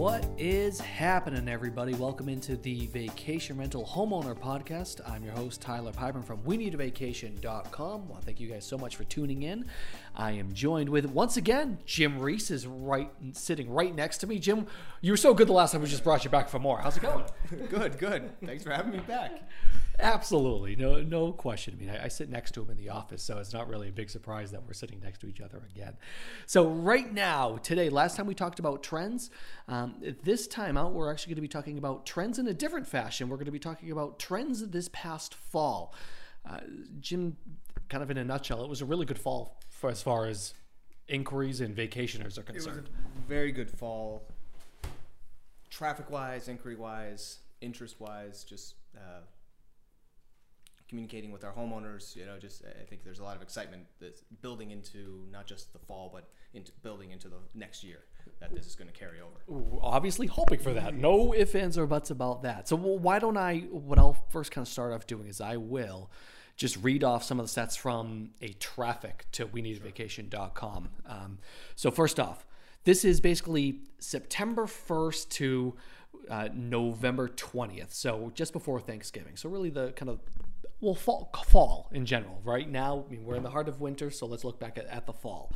What is happening, everybody? Welcome into the Vacation Rental Homeowner Podcast. I'm your host, Tyler Piper from WeNeedAVacation.com. Well, thank you guys so much for tuning in. I am joined with, once again, Jim Reese is right sitting right next to me. Jim, you were so good the last time we just brought you back for more. How's it going? good, good. Thanks for having me back. Absolutely, no, no question. I mean, I, I, sit next to him in the office, so it's not really a big surprise that we're sitting next to each other again. So right now, today, last time we talked about trends. Um, this time out, we're actually going to be talking about trends in a different fashion. We're going to be talking about trends this past fall. Uh, Jim, kind of in a nutshell, it was a really good fall for as far as inquiries and vacationers are concerned. It was a very good fall, traffic-wise, inquiry-wise, interest-wise, just. Uh, communicating with our homeowners. You know, just I think there's a lot of excitement that's building into not just the fall, but into building into the next year that this is going to carry over. Obviously, hoping for that. No ifs, ands, or buts about that. So, why don't I? What I'll first kind of start off doing is I will just read off some of the stats from a traffic to we need a vacation.com. Um, so, first off, this is basically September 1st to uh, November 20th. So, just before Thanksgiving. So, really, the kind of well, fall, fall in general. Right now, I mean, we're in the heart of winter, so let's look back at, at the fall.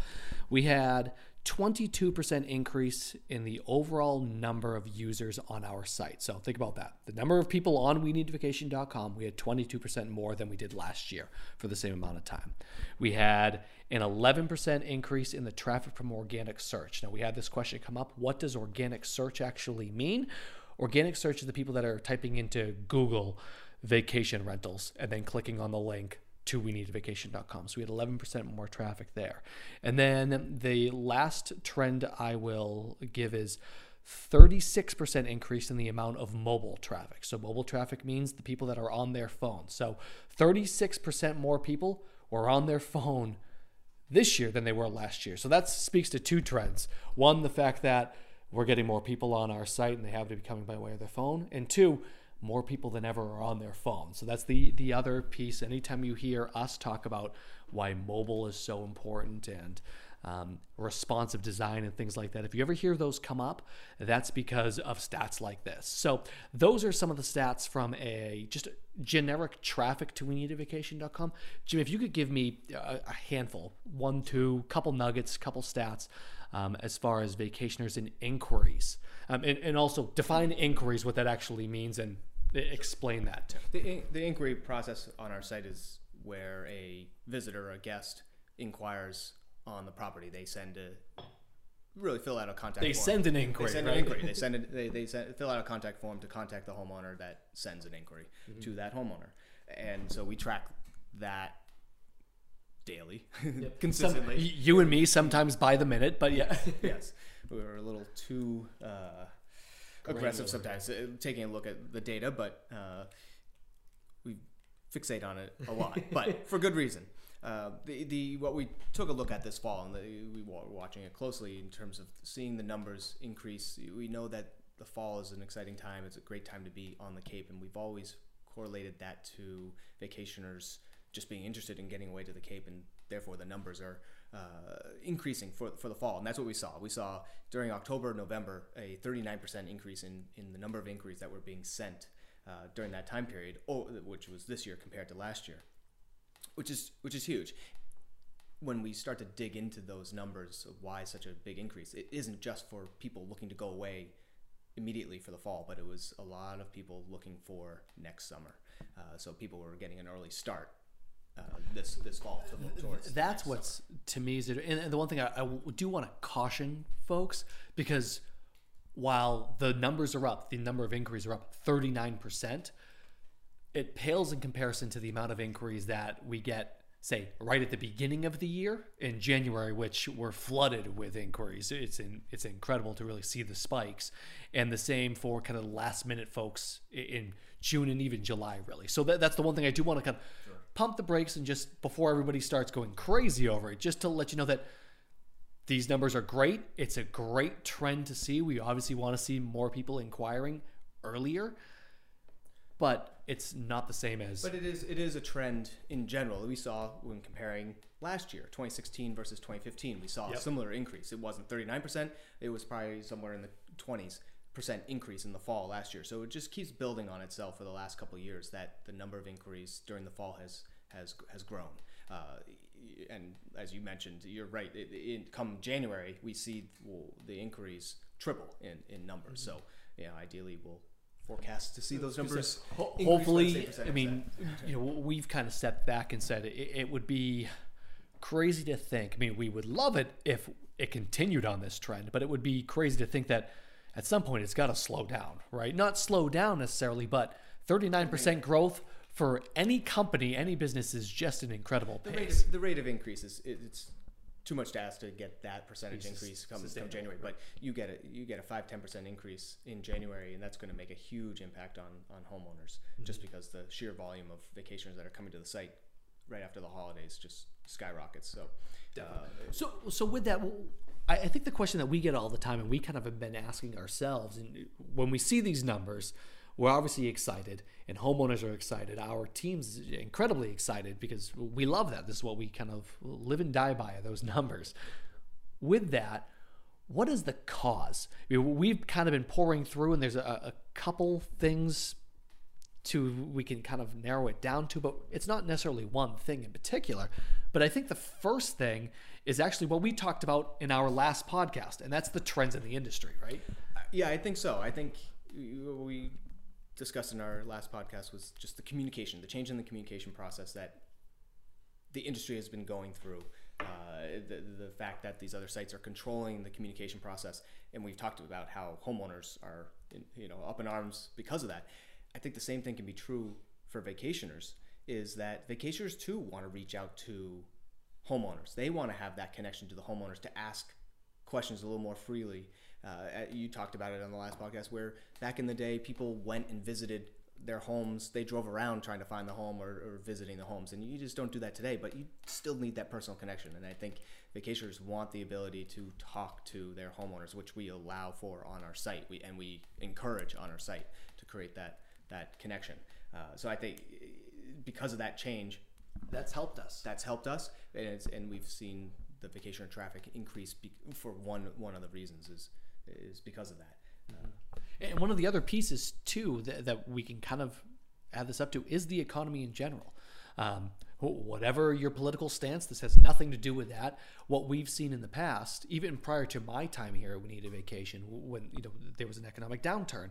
We had 22% increase in the overall number of users on our site. So think about that. The number of people on WeNeedVacation.com, we had 22% more than we did last year for the same amount of time. We had an 11% increase in the traffic from organic search. Now, we had this question come up what does organic search actually mean? Organic search is the people that are typing into Google vacation rentals and then clicking on the link to we need vacation.com. So we had 11% more traffic there. And then the last trend I will give is 36% increase in the amount of mobile traffic. So mobile traffic means the people that are on their phone. So 36% more people were on their phone this year than they were last year. So that speaks to two trends. One, the fact that we're getting more people on our site and they have to be coming by way of their phone. And two, more people than ever are on their phone. So that's the the other piece. Anytime you hear us talk about why mobile is so important and um, responsive design and things like that. If you ever hear those come up, that's because of stats like this. So those are some of the stats from a just generic traffic to weneedavacation.com. Jim, if you could give me a, a handful, one, two, couple nuggets, couple stats um, as far as vacationers and inquiries, um, and, and also define inquiries, what that actually means, and explain that to. The, the inquiry process on our site is where a visitor, a guest, inquires on the property. They send a really fill out a contact. They form. send an inquiry. They send right? an inquiry. They send it. They, they send, fill out a contact form to contact the homeowner that sends an inquiry mm-hmm. to that homeowner, and so we track that daily, yep. consistently. Some, you and me sometimes by the minute, but yeah. yes, we were a little too uh, aggressive sometimes, uh, taking a look at the data, but uh, we fixate on it a lot, but for good reason. Uh, the, the what we took a look at this fall, and the, we were watching it closely in terms of seeing the numbers increase. We know that the fall is an exciting time. It's a great time to be on the Cape, and we've always correlated that to vacationers just being interested in getting away to the Cape, and therefore the numbers are uh, increasing for, for the fall. And that's what we saw. We saw during October, November, a 39% increase in, in the number of inquiries that were being sent uh, during that time period, which was this year compared to last year which is which is huge. When we start to dig into those numbers of why such a big increase, it isn't just for people looking to go away immediately for the fall, but it was a lot of people looking for next summer. Uh, so people were getting an early start uh, this this fall to look towards. That's what's summer. to me is it, and the one thing I, I do want to caution folks because while the numbers are up, the number of inquiries are up thirty nine percent it pales in comparison to the amount of inquiries that we get say right at the beginning of the year in January, which were flooded with inquiries. It's in, it's incredible to really see the spikes, and the same for kind of last minute folks in June and even July, really. So that, that's the one thing I do want to kind of. Pump the brakes and just before everybody starts going crazy over it, just to let you know that these numbers are great. It's a great trend to see. We obviously want to see more people inquiring earlier but it's not the same as. But it is it is a trend in general. We saw when comparing last year, 2016 versus 2015, we saw yep. a similar increase. It wasn't 39%; it was probably somewhere in the 20s percent increase in the fall last year. So it just keeps building on itself for the last couple of years. That the number of inquiries during the fall has has has grown. Uh, and as you mentioned, you're right. It, it, come January, we see well, the inquiries triple in in numbers. Mm-hmm. So yeah, ideally we'll forecast to see those numbers. Hopefully, I mean, you know, we've kind of stepped back and said it, it would be crazy to think. I mean, we would love it if it continued on this trend, but it would be crazy to think that at some point it's got to slow down, right? Not slow down necessarily, but 39% growth for any company, any business is just an incredible pace. The rate of, the rate of increase is it's too much to ask to get that percentage increase come, come January, but you get a you get a five ten percent increase in January, and that's going to make a huge impact on on homeowners mm-hmm. just because the sheer volume of vacationers that are coming to the site right after the holidays just skyrockets. So, uh, so so with that. I, I think the question that we get all the time, and we kind of have been asking ourselves, and when we see these numbers, we're obviously excited and homeowners are excited our team's incredibly excited because we love that this is what we kind of live and die by those numbers with that what is the cause I mean, we've kind of been pouring through and there's a, a couple things to we can kind of narrow it down to but it's not necessarily one thing in particular but i think the first thing is actually what we talked about in our last podcast and that's the trends in the industry right yeah i think so i think we discussed in our last podcast was just the communication, the change in the communication process that the industry has been going through. Uh, the, the fact that these other sites are controlling the communication process, and we've talked about how homeowners are, in, you know, up in arms because of that. I think the same thing can be true for vacationers. Is that vacationers too want to reach out to homeowners? They want to have that connection to the homeowners to ask questions a little more freely uh, you talked about it on the last podcast where back in the day people went and visited their homes they drove around trying to find the home or, or, visiting the homes and you just don't do that today but you still need that personal connection and i think vacationers want the ability to talk to their homeowners which we allow for on our site we, and we encourage on our site to create that that connection uh, so i think because of that change that's helped us that's helped us and, and we've seen the vacationer traffic increase be, for one one of the reasons is is because of that. Uh, and one of the other pieces too that, that, we can kind of add this up to is the economy in general. Um, whatever your political stance, this has nothing to do with that. What we've seen in the past, even prior to my time here, we needed vacation when you know there was an economic downturn.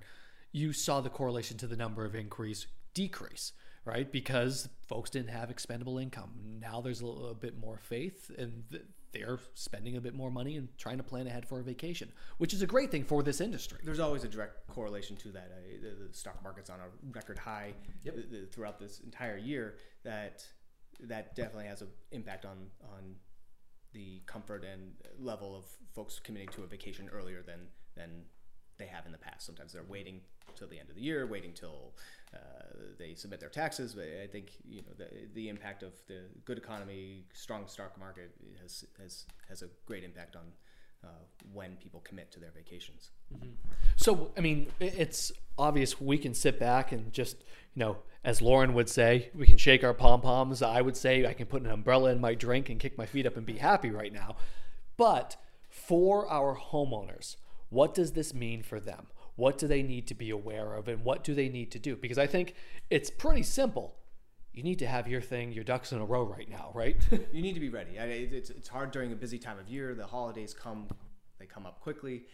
You saw the correlation to the number of inquiries decrease, right? Because folks didn't have expendable income. Now there's a, little, a bit more faith, and they're spending a bit more money and trying to plan ahead for a vacation, which is a great thing for this industry. There's always a direct correlation to that. Uh, the, the, stock market's on a record high yep. the, throughout this entire year. That that definitely has an impact on on the comfort and level of folks committing to a vacation earlier than than they have in the past. Sometimes they're waiting till the end of the year, waiting till uh, they submit their taxes. But I think you know the, the impact of the good economy, strong stock market has has has a great impact on uh, when people commit to their vacations. Mm-hmm. So, I mean, it's obvious we can sit back and just, you know, as Lauren would say, we can shake our pom poms. I would say I can put an umbrella in my drink and kick my feet up and be happy right now. But for our homeowners, what does this mean for them? What do they need to be aware of and what do they need to do? Because I think it's pretty simple. You need to have your thing, your ducks in a row right now, right? you need to be ready. It's, hard during a busy time of year. The holidays come, they come up quickly.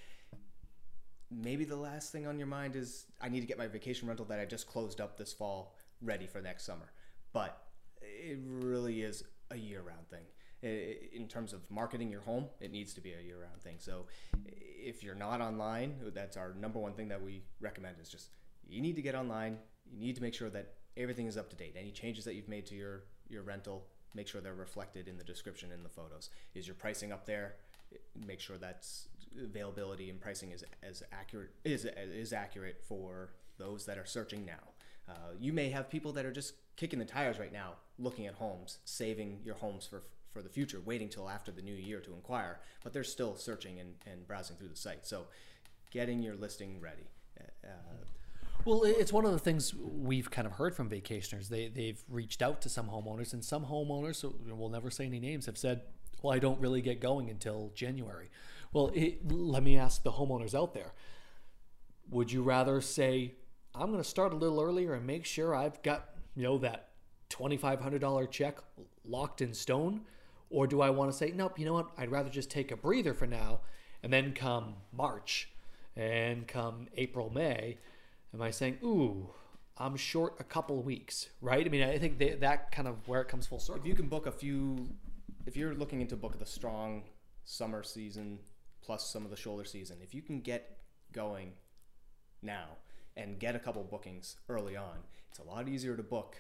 Maybe the last thing on your mind is I need to get my vacation rental that I just closed up this fall ready for next summer. But it really is a year round thing in terms of marketing your home, it needs to be a year-round thing. So if you're not online, that's our number one thing that we recommend is just you need to get online. You need to make sure that everything is up to date. Any changes that you've made to your your rental, make sure they're reflected in the description in the photos. Is your pricing up there? Make sure that's availability and pricing is as accurate is is accurate for those that are searching now. Uh, you may have people that are just kicking the tires right now, looking at homes, saving your homes for for the future, waiting till after the new year to inquire, but they're still searching and, and browsing through the site. So getting your listing ready. Uh, well, it's one of the things we've kind of heard from vacationers. They, they've reached out to some homeowners, and some homeowners, we'll never say any names, have said, Well, I don't really get going until January. Well, it, let me ask the homeowners out there Would you rather say, I'm going to start a little earlier and make sure I've got, you know, that $2,500 check locked in stone? Or do I want to say, nope, you know what? I'd rather just take a breather for now and then come March and come April, May, am I saying, ooh, I'm short a couple weeks, right? I mean, I think that, that kind of where it comes full circle. If you can book a few, if you're looking into book the strong summer season plus some of the shoulder season, if you can get going now and get a couple bookings early on, it's a lot easier to book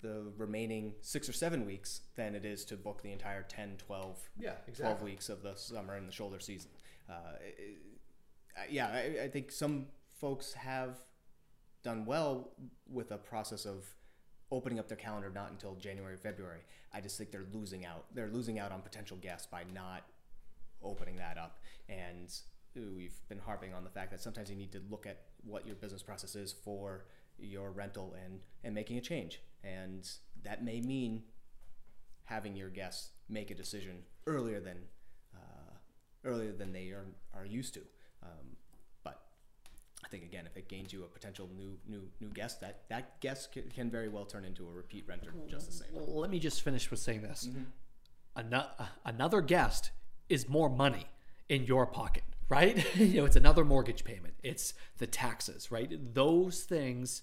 the remaining six or seven weeks than it is to book the entire 10, 12, Yeah, 12 weeks of the summer and the shoulder season. Uh, it- yeah, I, I think some folks have done well with a process of opening up their calendar not until January, February. I just think they're losing out. They're losing out on potential guests by not opening that up. And we've been harping on the fact that sometimes you need to look at what your business process is for your rental and, and making a change. And that may mean having your guests make a decision earlier than uh, earlier than they are, are used to. Um, but I think again, if it gains you a potential new new new guest, that that guest can, can very well turn into a repeat renter just the same. Let me just finish with saying this. Ano- another guest is more money in your pocket, right? you know, it's another mortgage payment. It's the taxes, right? Those things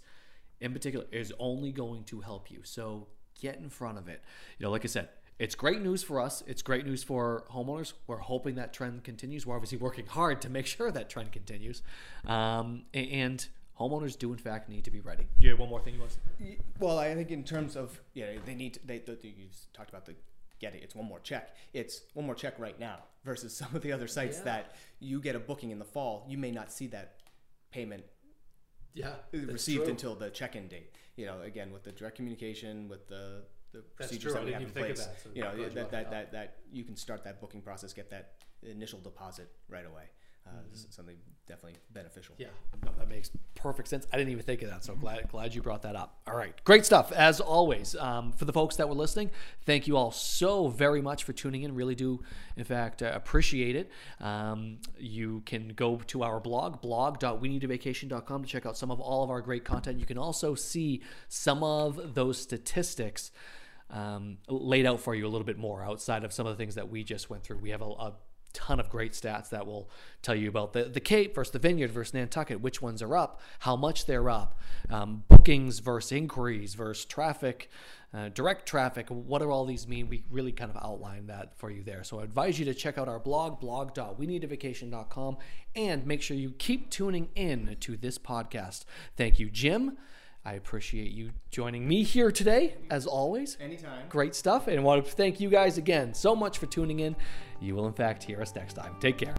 in particular is only going to help you. So get in front of it. You know, like I said, it's great news for us. It's great news for homeowners. We're hoping that trend continues. We're obviously working hard to make sure that trend continues. Um, and homeowners do, in fact, need to be ready. Yeah, one more thing you want to say? Well, I think in terms of yeah, they need to, they, they you talked about the getting it's one more check. It's one more check right now versus some of the other sites Yeah. that you get a booking in the fall, you may not see that payment Yeah, received until the check-in date. You know, again with the direct communication, with the the That's procedures true. That we have in think of place. that, so you know I'm glad you that brought that, that that that you can start that booking process, get that initial deposit right away. Uh, This is something definitely beneficial. Yeah, no, that makes perfect sense. I didn't even think of that, so glad glad you brought that up. All right, great stuff as always. Um, for the folks that were listening, thank you all so very much for tuning in. Really do, in fact, uh, appreciate it. Um, you can go to our blog blog.weneedavacation.com to check out some of all of our great content. You can also see some of those statistics um, laid out for you a little bit more outside of some of the things that we just went through. We have a, a ton of great stats that will tell you about the, the Cape versus the Vineyard versus Nantucket, which ones are up, how much they're up, um, bookings versus inquiries versus traffic, uh, direct traffic. What do all these mean? We really kind of outline that for you there. So I advise you to check out our blog, blog.weneedavacation.com, and make sure you keep tuning in to this podcast. Thank you, Jim. I appreciate you joining me here today, as always. Anytime. Great stuff. And I want to thank you guys again so much for tuning in. You will, in fact, hear us next time. Take care.